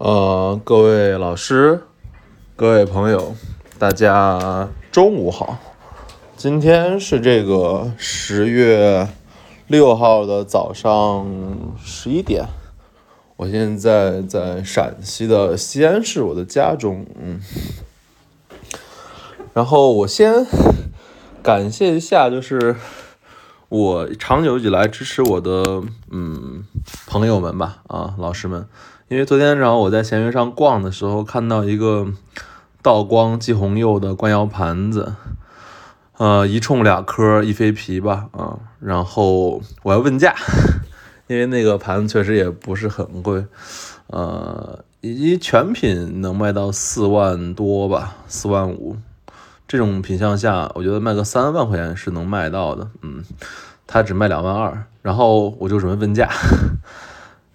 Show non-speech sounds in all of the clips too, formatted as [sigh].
呃，各位老师，各位朋友，大家中午好。今天是这个十月六号的早上十一点，我现在在陕西的西安市我的家中，嗯。然后我先感谢一下，就是我长久以来支持我的嗯朋友们吧，啊，老师们。因为昨天早上我在闲鱼上逛的时候，看到一个道光霁红釉的官窑盘子，呃，一冲两颗一飞皮吧，啊，然后我要问价，[laughs] 因为那个盘子确实也不是很贵，呃，一全品能卖到四万多吧，四万五，这种品相下，我觉得卖个三万块钱是能卖到的，嗯，他只卖两万二，然后我就准备问价。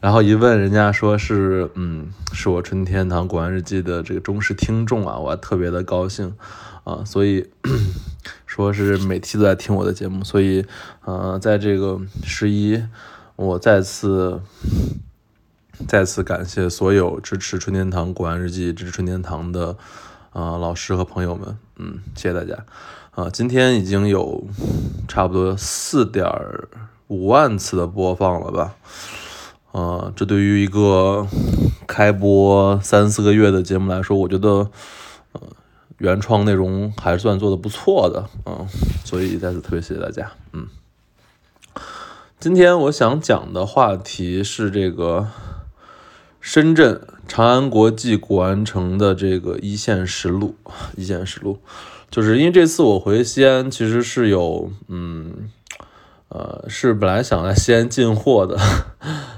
然后一问，人家说是，嗯，是我春天堂古玩日记的这个忠实听众啊，我特别的高兴啊，所以 [clears throat] 说是每期都在听我的节目，所以，呃，在这个十一，我再次再次感谢所有支持春天堂古玩日记、支持春天堂的啊老师和朋友们，嗯，谢谢大家啊，今天已经有差不多四点五万次的播放了吧。啊，这对于一个开播三四个月的节目来说，我觉得，呃，原创内容还算做的不错的啊，所以再次特别谢谢大家。嗯，今天我想讲的话题是这个深圳长安国际古玩城的这个一线实录，一线实录，就是因为这次我回西安，其实是有，嗯。呃，是本来想在西安进货的，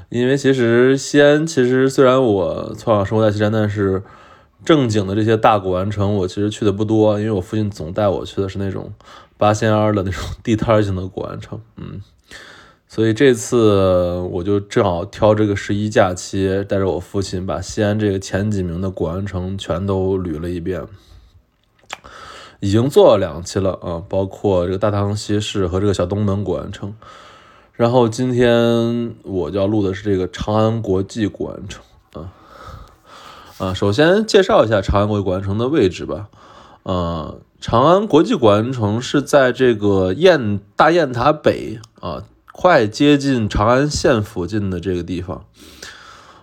因为其实西安其实虽然我从小生活在西安，但是正经的这些大古玩城我其实去的不多，因为我父亲总带我去的是那种八仙庵的那种地摊型的古玩城，嗯，所以这次我就正好挑这个十一假期，带着我父亲把西安这个前几名的古玩城全都捋了一遍。已经做了两期了啊，包括这个大唐西市和这个小东门古玩城。然后今天我就要录的是这个长安国际古玩城啊啊，首先介绍一下长安国际古玩城的位置吧。呃，长安国际古玩城是在这个雁大雁塔北啊，快接近长安县附近的这个地方。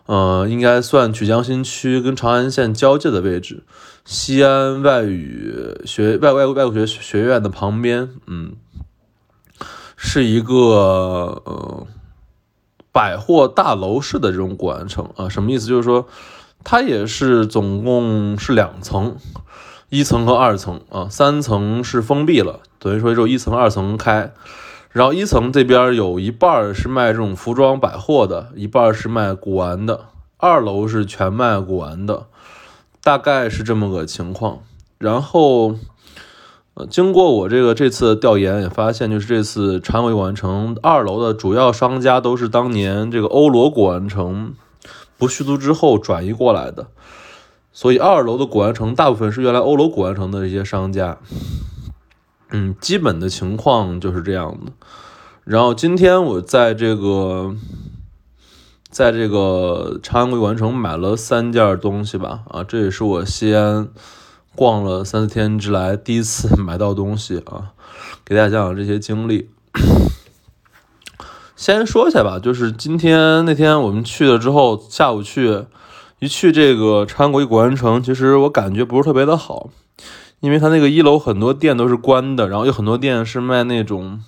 呃，应该算曲江新区跟长安县交界的位置，西安外语学外外外国学学院的旁边，嗯，是一个呃百货大楼式的这种古玩城啊，什么意思？就是说它也是总共是两层，一层和二层啊，三层是封闭了，等于说就一层二层开。然后一层这边有一半是卖这种服装百货的，一半是卖古玩的。二楼是全卖古玩的，大概是这么个情况。然后，呃，经过我这个这次调研也发现，就是这次长尾古玩城二楼的主要商家都是当年这个欧罗古玩城不续租之后转移过来的，所以二楼的古玩城大部分是原来欧罗古玩城的一些商家。嗯，基本的情况就是这样的。然后今天我在这个，在这个长安国际玩城买了三件东西吧。啊，这也是我西安逛了三四天之来第一次买到东西啊，[laughs] 给大家讲讲这些经历。[coughs] 先说一下吧，就是今天那天我们去了之后，下午去一去这个长安国际古玩城，其实我感觉不是特别的好。因为他那个一楼很多店都是关的，然后有很多店是卖那种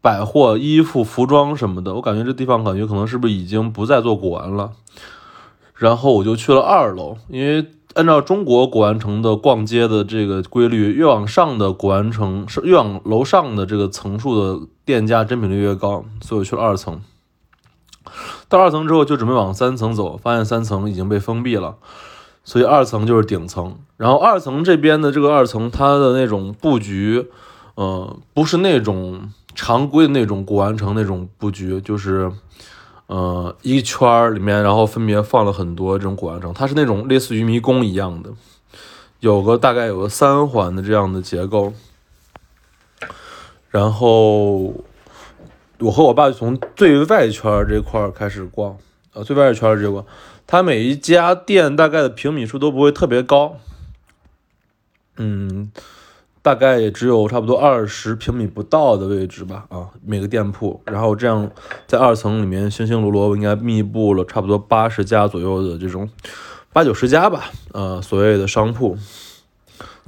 百货、衣服、服装什么的。我感觉这地方感觉可能是不是已经不再做古玩了。然后我就去了二楼，因为按照中国古玩城的逛街的这个规律，越往上的古玩城是越往楼上的这个层数的店家真品率越高，所以我去了二层。到二层之后就准备往三层走，发现三层已经被封闭了。所以二层就是顶层，然后二层这边的这个二层，它的那种布局，呃，不是那种常规的那种古玩城那种布局，就是，呃，一圈里面，然后分别放了很多这种古玩城，它是那种类似于迷宫一样的，有个大概有个三环的这样的结构，然后我和我爸就从最外圈这块开始逛。呃，最外边全是直接光。它每一家店大概的平米数都不会特别高，嗯，大概也只有差不多二十平米不到的位置吧，啊，每个店铺。然后这样在二层里面星星罗罗，应该密布了差不多八十家左右的这种八九十家吧，呃，所谓的商铺，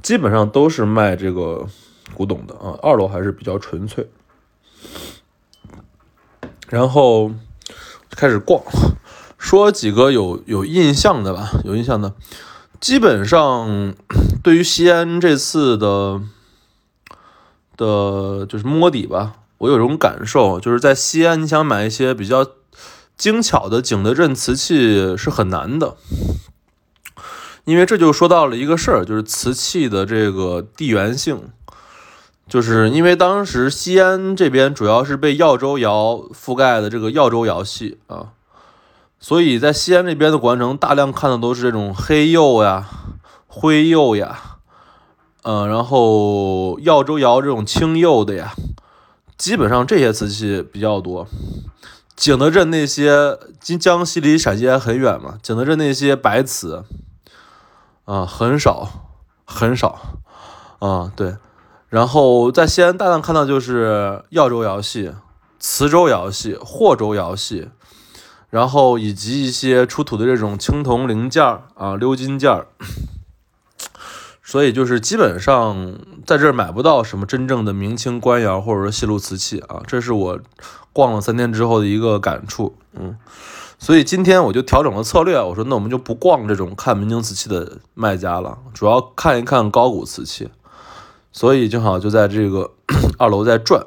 基本上都是卖这个古董的啊。二楼还是比较纯粹。然后开始逛，说几个有有印象的吧，有印象的，基本上对于西安这次的的，就是摸底吧，我有种感受，就是在西安，你想买一些比较精巧的景德镇瓷器是很难的，因为这就说到了一个事儿，就是瓷器的这个地缘性。就是因为当时西安这边主要是被耀州窑覆盖的这个耀州窑系啊，所以在西安这边的古玩城大量看的都是这种黑釉呀、灰釉呀，嗯，然后耀州窑这种青釉的呀，基本上这些瓷器比较多。景德镇那些，今江西离陕西还很远嘛，景德镇那些白瓷啊很少很少啊，对。然后在西安大量看到就是耀州窑系、磁州窑系、霍州窑系，然后以及一些出土的这种青铜零件儿啊、鎏金件儿，[coughs] 所以就是基本上在这儿买不到什么真正的明清官窑或者说西路瓷器啊，这是我逛了三天之后的一个感触。嗯，所以今天我就调整了策略，我说那我们就不逛这种看明清瓷器的卖家了，主要看一看高古瓷器。所以正好就在这个 [coughs] 二楼在转，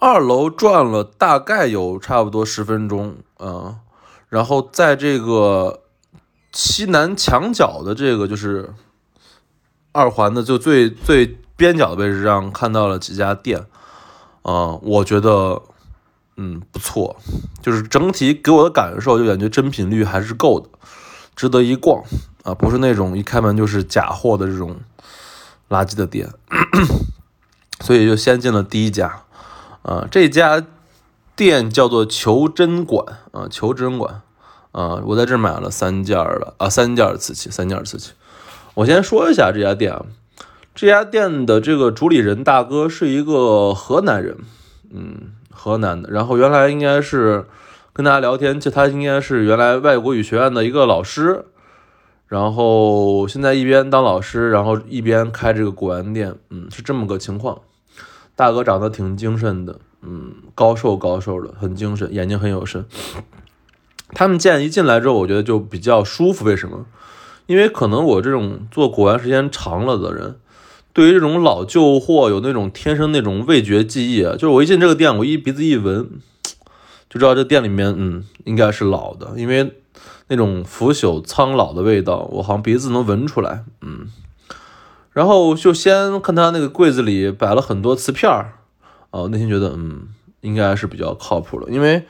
二楼转了大概有差不多十分钟啊，然后在这个西南墙角的这个就是二环的就最最边角的位置上看到了几家店啊，我觉得嗯不错，就是整体给我的感受就感觉真品率还是够的，值得一逛啊，不是那种一开门就是假货的这种。垃圾的店，[coughs] 所以就先进了第一家，啊，这家店叫做求真馆，啊，求真馆，啊，我在这买了三件了，啊，三件瓷器，三件瓷器。我先说一下这家店啊，这家店的这个主理人大哥是一个河南人，嗯，河南的，然后原来应该是跟大家聊天，就他应该是原来外国语学院的一个老师。然后现在一边当老师，然后一边开这个古玩店，嗯，是这么个情况。大哥长得挺精神的，嗯，高瘦高瘦的，很精神，眼睛很有神。他们见一进来之后，我觉得就比较舒服。为什么？因为可能我这种做古玩时间长了的人，对于这种老旧货有那种天生那种味觉记忆啊。就是我一进这个店，我一鼻子一闻，就知道这店里面，嗯，应该是老的，因为。那种腐朽苍老的味道，我好像鼻子能闻出来，嗯。然后就先看他那个柜子里摆了很多瓷片儿，哦，内心觉得，嗯，应该是比较靠谱的，因为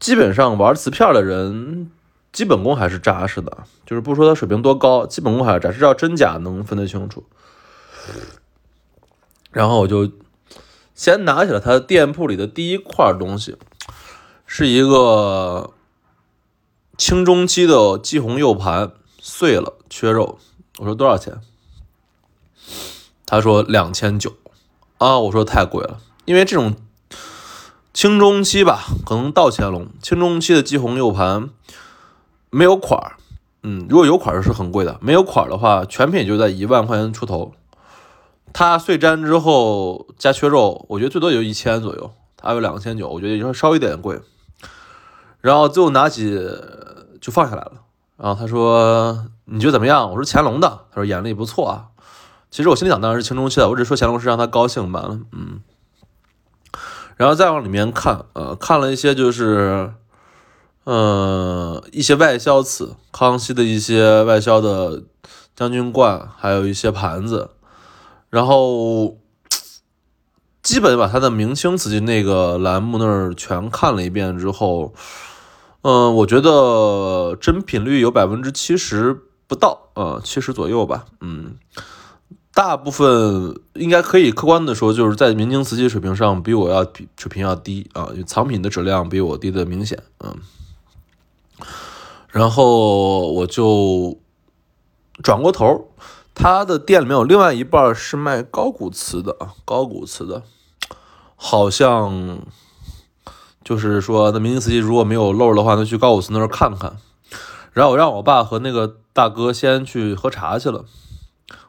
基本上玩瓷片的人，基本功还是扎实的，就是不说他水平多高，基本功还是扎实，知道真假能分得清楚。然后我就先拿起了他店铺里的第一块东西，是一个。清中期的霁红釉盘碎了，缺肉。我说多少钱？他说两千九。啊，我说太贵了，因为这种清中期吧，可能到乾隆。清中期的季红釉盘没有款儿，嗯，如果有款儿是很贵的，没有款儿的话，全品就在一万块钱出头。它碎粘之后加缺肉，我觉得最多也就一千左右。它有两千九，我觉得也就稍微有点贵。然后最后拿起。就放下来了，然后他说：“你觉得怎么样？”我说：“乾隆的。”他说：“眼力不错啊。”其实我心里想当然是清中期的，我只说乾隆是让他高兴罢了。嗯，然后再往里面看，呃，看了一些就是，呃，一些外销瓷，康熙的一些外销的将军罐，还有一些盘子，然后基本把他的明清瓷器那个栏目那儿全看了一遍之后。嗯，我觉得真品率有百分之七十不到，呃，七十左右吧。嗯，大部分应该可以客观的说，就是在明清瓷器水平上比我要比水平要低啊，藏品的质量比我低的明显。嗯。然后我就转过头，他的店里面有另外一半是卖高古瓷的啊，高古瓷的，好像就是说那明清瓷器如果没有漏的话，那去高古瓷那儿看看。然后我让我爸和那个大哥先去喝茶去了，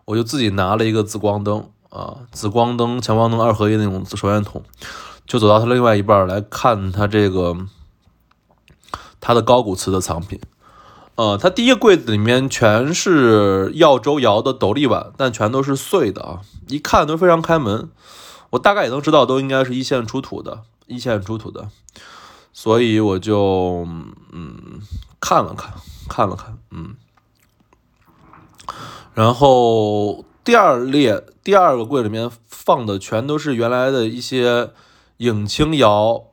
我就自己拿了一个紫光灯啊，紫光灯、强光灯二合一那种手电筒，就走到他另外一半来看他这个。它的高古瓷的藏品，呃，它第一个柜子里面全是耀州窑的斗笠碗，但全都是碎的啊，一看都非常开门。我大概也能知道，都应该是一线出土的，一线出土的，所以我就嗯看了看，看了看，嗯。然后第二列第二个柜里面放的全都是原来的一些影青窑。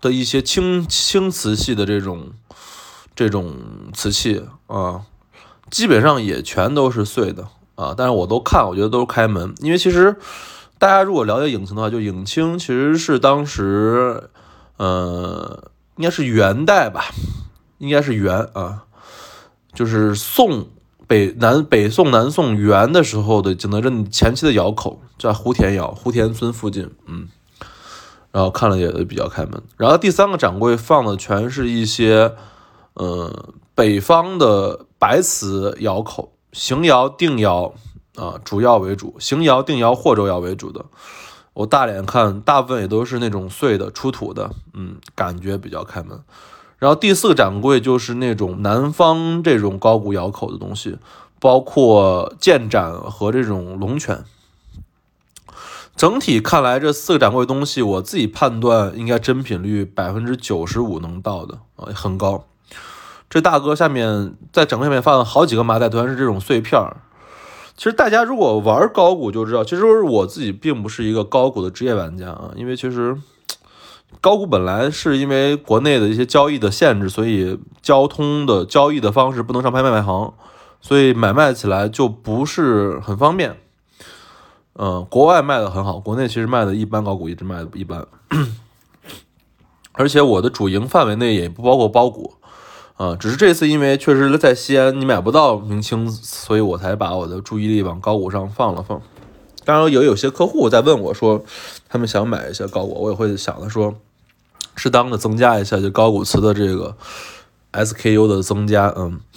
的一些青青瓷系的这种这种瓷器啊，基本上也全都是碎的啊。但是我都看，我觉得都是开门，因为其实大家如果了解影青的话，就影青其实是当时呃，应该是元代吧，应该是元啊，就是宋北南北宋南宋元的时候的景德镇前期的窑口，在胡田窑胡田村附近，嗯。然后看了也比较开门，然后第三个展柜放的全是一些，呃，北方的白瓷窑口，邢窑、定窑啊，主要为主，邢窑、定窑、霍州窑为主的。我大脸看，大部分也都是那种碎的出土的，嗯，感觉比较开门。然后第四个展柜就是那种南方这种高古窑口的东西，包括剑盏和这种龙泉。整体看来，这四个展柜东西，我自己判断应该真品率百分之九十五能到的啊，很高。这大哥下面在展柜下面放了好几个麻袋，全是这种碎片儿。其实大家如果玩高古就知道，其实我自己并不是一个高古的职业玩家啊，因为其实高古本来是因为国内的一些交易的限制，所以交通的交易的方式不能上拍卖行，所以买卖起来就不是很方便。嗯，国外卖的很好，国内其实卖的一般，高古一直卖的一般。[coughs] 而且我的主营范围内也不包括包谷，啊，只是这次因为确实在西安你买不到明清，所以我才把我的注意力往高古上放了放。当然，有有些客户在问我说，他们想买一些高古，我也会想着说，适当的增加一下就高古瓷的这个 SKU 的增加，嗯。[coughs]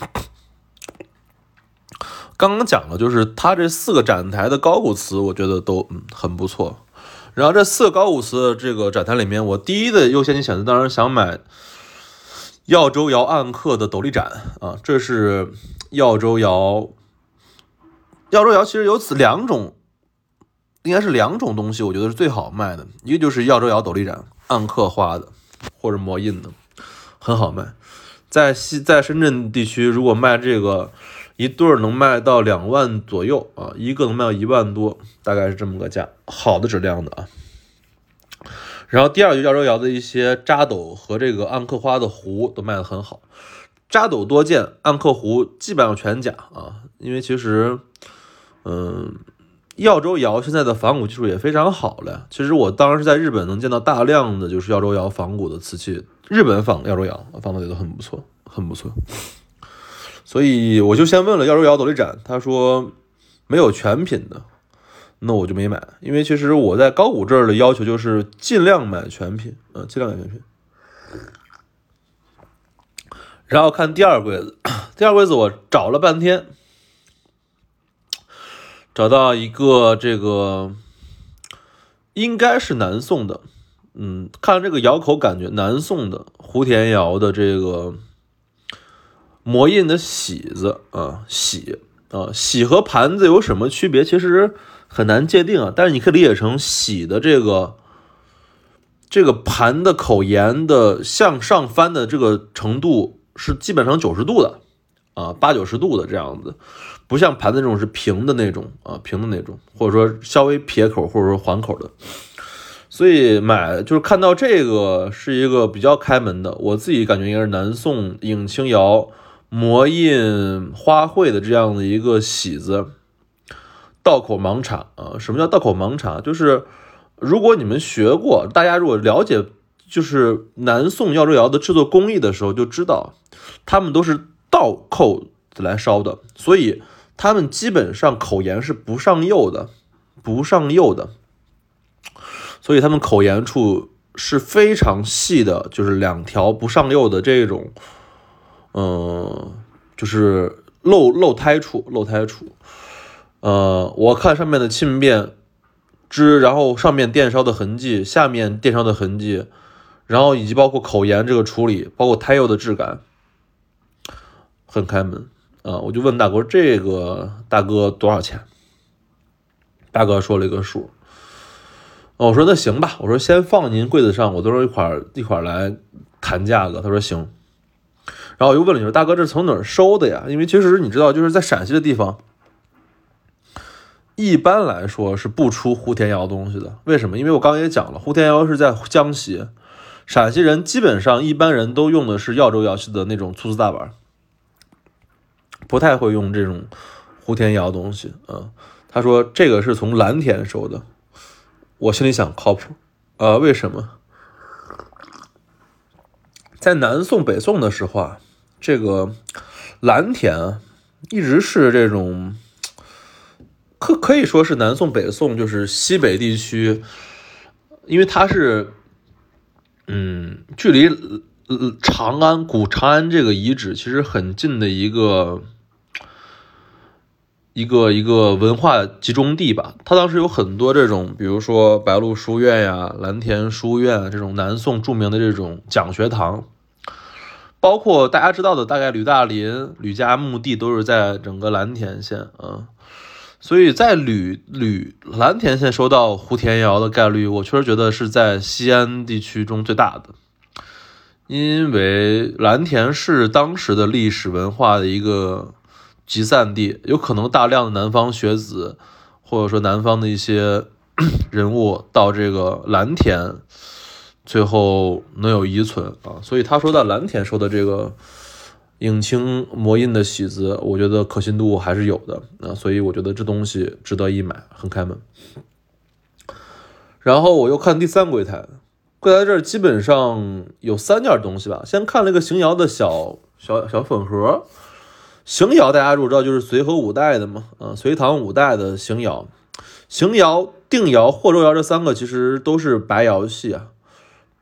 刚刚讲了，就是它这四个展台的高古瓷，我觉得都嗯很不错。然后这四个高古瓷的这个展台里面，我第一的优先级选择当然想买耀州窑暗刻的斗笠盏啊，这是耀州窑。耀州窑其实有此两种，应该是两种东西，我觉得是最好卖的。一个就是耀州窑斗笠盏，暗刻花的或者磨印的，很好卖。在西在深圳地区，如果卖这个。一对儿能卖到两万左右啊，一个能卖到一万多，大概是这么个价，好的质量的啊。然后第二就耀州窑的一些扎斗和这个暗刻花的壶都卖得很好，扎斗多见，暗刻壶基本上全假啊。因为其实，嗯，耀州窑现在的仿古技术也非常好了。其实我当时在日本能见到大量的就是耀州窑仿古的瓷器，日本仿耀州窑仿的也都很不错，很不错。所以我就先问了耀州窑斗笠盏，他说没有全品的，那我就没买。因为其实我在高古这儿的要求就是尽量买全品，嗯，尽量买全品。然后看第二柜子，第二柜子我找了半天，找到一个这个应该是南宋的，嗯，看这个窑口感觉南宋的胡田窑的这个。磨印的喜子啊，喜啊，喜和盘子有什么区别？其实很难界定啊。但是你可以理解成喜的这个这个盘的口沿的向上翻的这个程度是基本上九十度的啊，八九十度的这样子，不像盘子这种是平的那种啊，平的那种，或者说稍微撇口或者说环口的。所以买就是看到这个是一个比较开门的，我自己感觉应该是南宋影青窑。磨印花卉的这样的一个喜子，道口盲茶啊，什么叫道口盲茶？就是如果你们学过，大家如果了解就是南宋耀州窑的制作工艺的时候，就知道他们都是倒扣子来烧的，所以他们基本上口沿是不上釉的，不上釉的，所以他们口沿处是非常细的，就是两条不上釉的这种，嗯，就是漏漏胎处，漏胎处。呃，我看上面的沁变汁，然后上面电烧的痕迹，下面电烧的痕迹，然后以及包括口沿这个处理，包括胎釉的质感，很开门啊！我就问大哥，这个大哥多少钱？大哥说了一个数。我说那行吧，我说先放您柜子上，我到时候一块一块来谈价格。他说行。然后我又问了，你说大哥这从哪儿收的呀？因为其实你知道，就是在陕西的地方。一般来说是不出胡田窑东西的，为什么？因为我刚刚也讲了，胡田窑是在江西，陕西人基本上一般人都用的是耀州窑系的那种粗瓷大板，不太会用这种胡田窑东西。嗯，他说这个是从蓝田收的，我心里想靠谱，呃，为什么？在南宋、北宋的时候啊，这个蓝田一直是这种。可可以说是南宋、北宋，就是西北地区，因为它是，嗯，距离长安古长安这个遗址其实很近的一个一个一个文化集中地吧。它当时有很多这种，比如说白鹿书院呀、蓝田书院这种南宋著名的这种讲学堂，包括大家知道的，大概吕大林、吕家墓地都是在整个蓝田县啊。所以在吕吕蓝田县收到胡田窑的概率，我确实觉得是在西安地区中最大的，因为蓝田是当时的历史文化的一个集散地，有可能大量的南方学子，或者说南方的一些 [coughs] 人物到这个蓝田，最后能有遗存啊。所以他说到蓝田说的这个。影青魔印的喜字，我觉得可信度还是有的啊，所以我觉得这东西值得一买，很开门。然后我又看第三柜台，柜台这儿基本上有三件东西吧。先看了一个邢窑的小小小粉盒，邢窑大家都知道就是隋和五代的嘛，啊，隋唐五代的邢窑，邢窑、定窑、霍州窑这三个其实都是白窑系啊，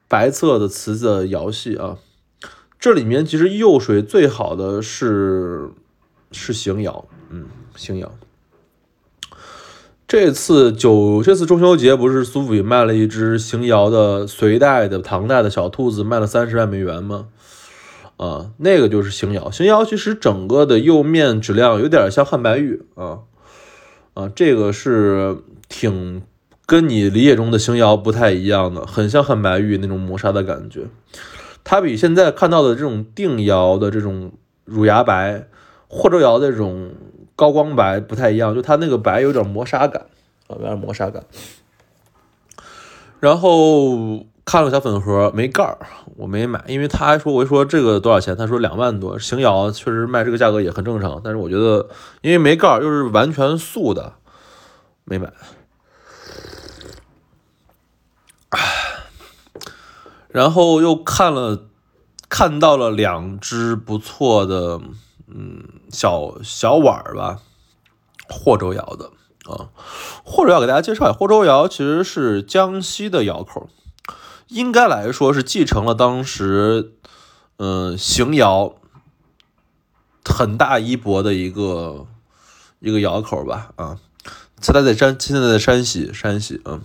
白色的瓷的窑系啊。这里面其实釉水最好的是是邢窑，嗯，邢窑。这次九这次中秋节不是苏富比卖了一只邢窑的隋代的唐代的小兔子，卖了三十万美元吗？啊，那个就是邢窑。邢窑其实整个的釉面质量有点像汉白玉啊啊，这个是挺跟你理解中的邢窑不太一样的，很像汉白玉那种磨砂的感觉。它比现在看到的这种定窑的这种乳牙白，霍州窑的这种高光白不太一样，就它那个白有点磨砂感啊，有点磨砂感。然后看了小粉盒，没盖儿，我没买，因为他还说，我一说这个多少钱，他说两万多。邢窑确实卖这个价格也很正常，但是我觉得因为没盖儿又是完全素的，没买。[sighs] 然后又看了，看到了两只不错的，嗯，小小碗儿吧，霍州窑的啊。霍州窑给大家介绍一下，霍州窑其实是江西的窑口，应该来说是继承了当时，嗯，邢窑很大一博的一个一个窑口吧啊。现在在山，现在在山西，山西嗯。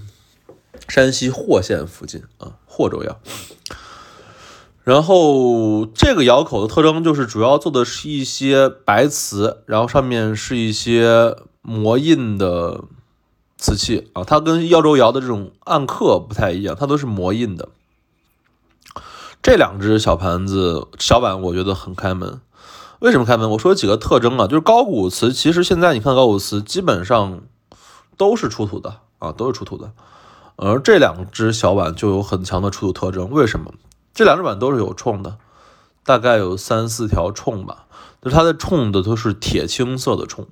山西霍县附近啊，霍州窑。然后这个窑口的特征就是主要做的是一些白瓷，然后上面是一些磨印的瓷器啊。它跟耀州窑的这种暗刻不太一样，它都是磨印的。这两只小盘子、小碗，我觉得很开门。为什么开门？我说几个特征啊，就是高古瓷，其实现在你看高古瓷基本上都是出土的啊，都是出土的。而这两只小碗就有很强的出土特征，为什么？这两只碗都是有冲的，大概有三四条冲吧，就是它的冲的都是铁青色的冲，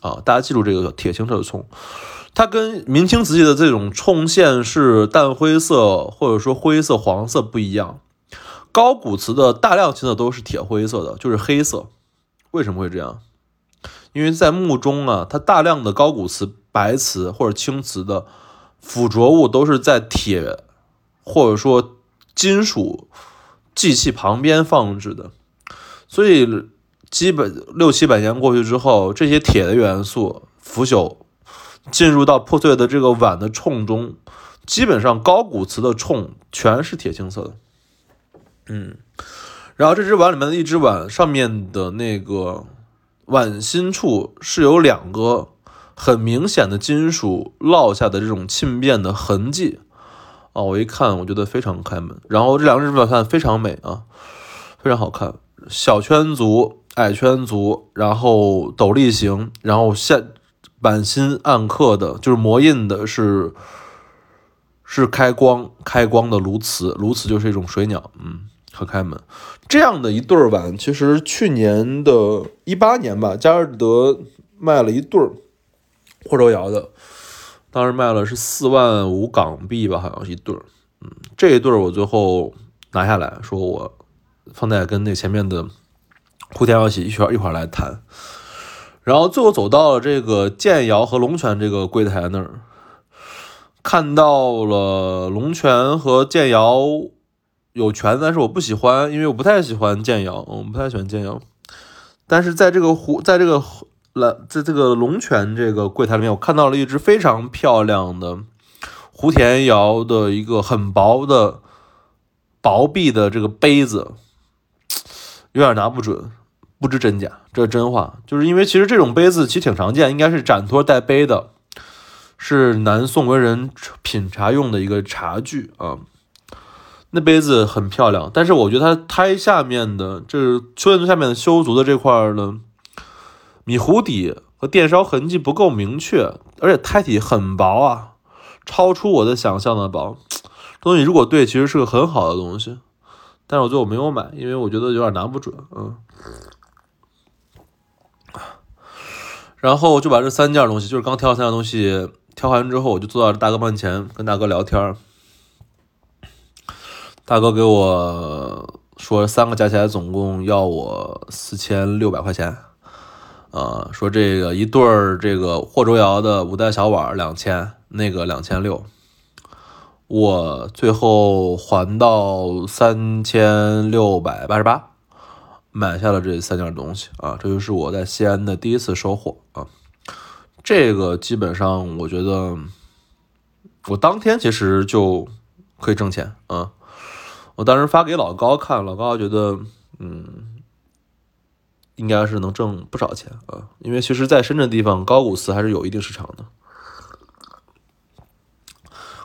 啊，大家记住这个铁青色的冲，它跟明清瓷器的这种冲线是淡灰色或者说灰色、黄色不一样。高古瓷的大量青色都是铁灰色的，就是黑色。为什么会这样？因为在墓中啊，它大量的高古瓷、白瓷或者青瓷的附着物都是在铁或者说金属祭器旁边放置的，所以基本六七百年过去之后，这些铁的元素腐朽进入到破碎的这个碗的冲中，基本上高古瓷的冲全是铁青色的。嗯，然后这只碗里面的一只碗上面的那个碗心处是有两个很明显的金属烙下的这种沁变的痕迹啊！我一看，我觉得非常开门。然后这两只碗看非常美啊，非常好看，小圈足、矮圈足，然后斗笠形，然后现板心暗刻的就是磨印的是是开光开光的鸬鹚，鸬鹚就是一种水鸟，嗯。和开门这样的一对碗，其实去年的一八年吧，佳士得卖了一对儿霍州窑的，当时卖了是四万五港币吧，好像是一对儿。嗯，这一对儿我最后拿下来说，我放在跟那前面的胡田窑一起一块一块来谈。然后最后走到了这个建窑和龙泉这个柜台那儿，看到了龙泉和建窑。有权，但是我不喜欢，因为我不太喜欢建窑，我不太喜欢建窑。但是在这个湖，在这个蓝，在这个龙泉这个柜台里面，我看到了一只非常漂亮的湖田窑的一个很薄的薄壁的这个杯子，有点拿不准，不知真假。这是真话，就是因为其实这种杯子其实挺常见，应该是展托带杯的，是南宋文人品茶用的一个茶具啊。那杯子很漂亮，但是我觉得它胎下面的，就是秋叶下面的修足的这块呢米糊底和电烧痕迹不够明确，而且胎体很薄啊，超出我的想象的薄。东西如果对，其实是个很好的东西，但是我最后没有买，因为我觉得有点拿不准，嗯。然后就把这三件东西，就是刚挑三件东西挑完之后，我就坐到大哥面前跟大哥聊天。大哥给我说，三个加起来总共要我四千六百块钱，呃，说这个一对儿这个霍州窑的五代小碗两千，那个两千六，我最后还到三千六百八十八，买下了这三件东西啊，这就是我在西安的第一次收获啊，这个基本上我觉得我当天其实就可以挣钱啊。我当时发给老高看，老高觉得，嗯，应该是能挣不少钱啊，因为其实，在深圳地方，高古瓷还是有一定市场的。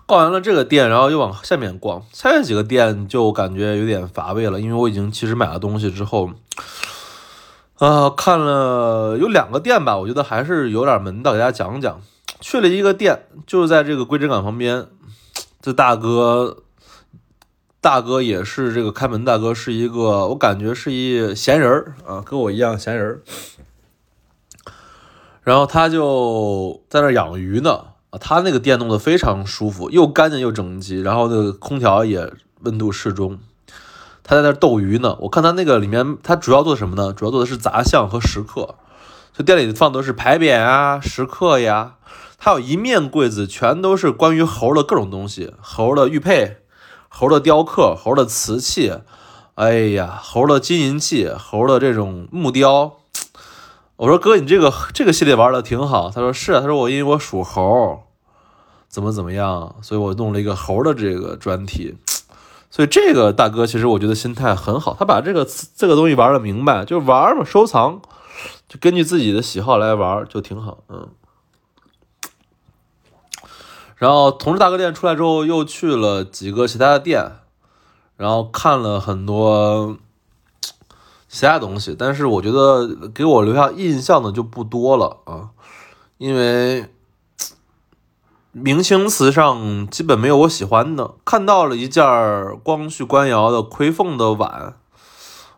逛完了这个店，然后又往下面逛，下面几个店就感觉有点乏味了，因为我已经其实买了东西之后，啊，看了有两个店吧，我觉得还是有点门道，给大家讲讲。去了一个店，就是在这个归真港旁边，这大哥。大哥也是这个开门大哥，是一个我感觉是一闲人儿啊，跟我一样闲人儿。然后他就在那养鱼呢啊，他那个店弄得非常舒服，又干净又整齐，然后那个空调也温度适中。他在那斗鱼呢，我看他那个里面，他主要做什么呢？主要做的是杂项和石刻，就店里放都是牌匾啊、石刻呀，他有一面柜子全都是关于猴的各种东西，猴的玉佩。猴的雕刻，猴的瓷器，哎呀，猴的金银器，猴的这种木雕。我说哥，你这个这个系列玩的挺好。他说是啊，他说我因为我属猴，怎么怎么样，所以我弄了一个猴的这个专题。所以这个大哥其实我觉得心态很好，他把这个这个东西玩的明白，就玩嘛，收藏，就根据自己的喜好来玩，就挺好，嗯。然后同时大哥店出来之后，又去了几个其他的店，然后看了很多其他东西，但是我觉得给我留下印象的就不多了啊，因为明清瓷上基本没有我喜欢的。看到了一件光绪官窑的魁凤的碗，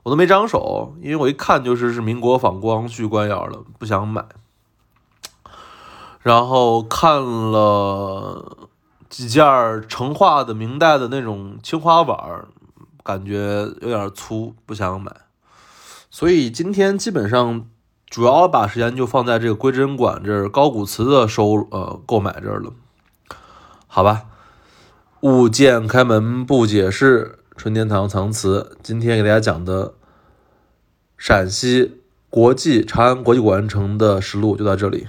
我都没张手，因为我一看就是是民国仿光绪官窑的，不想买。然后看了几件成化的明代的那种青花碗，感觉有点粗，不想买。所以今天基本上主要把时间就放在这个归真馆这儿高古瓷的收呃购买这儿了，好吧？物见开门不解释，春天堂藏词。今天给大家讲的陕西国际长安国际古玩城的实录就到这里。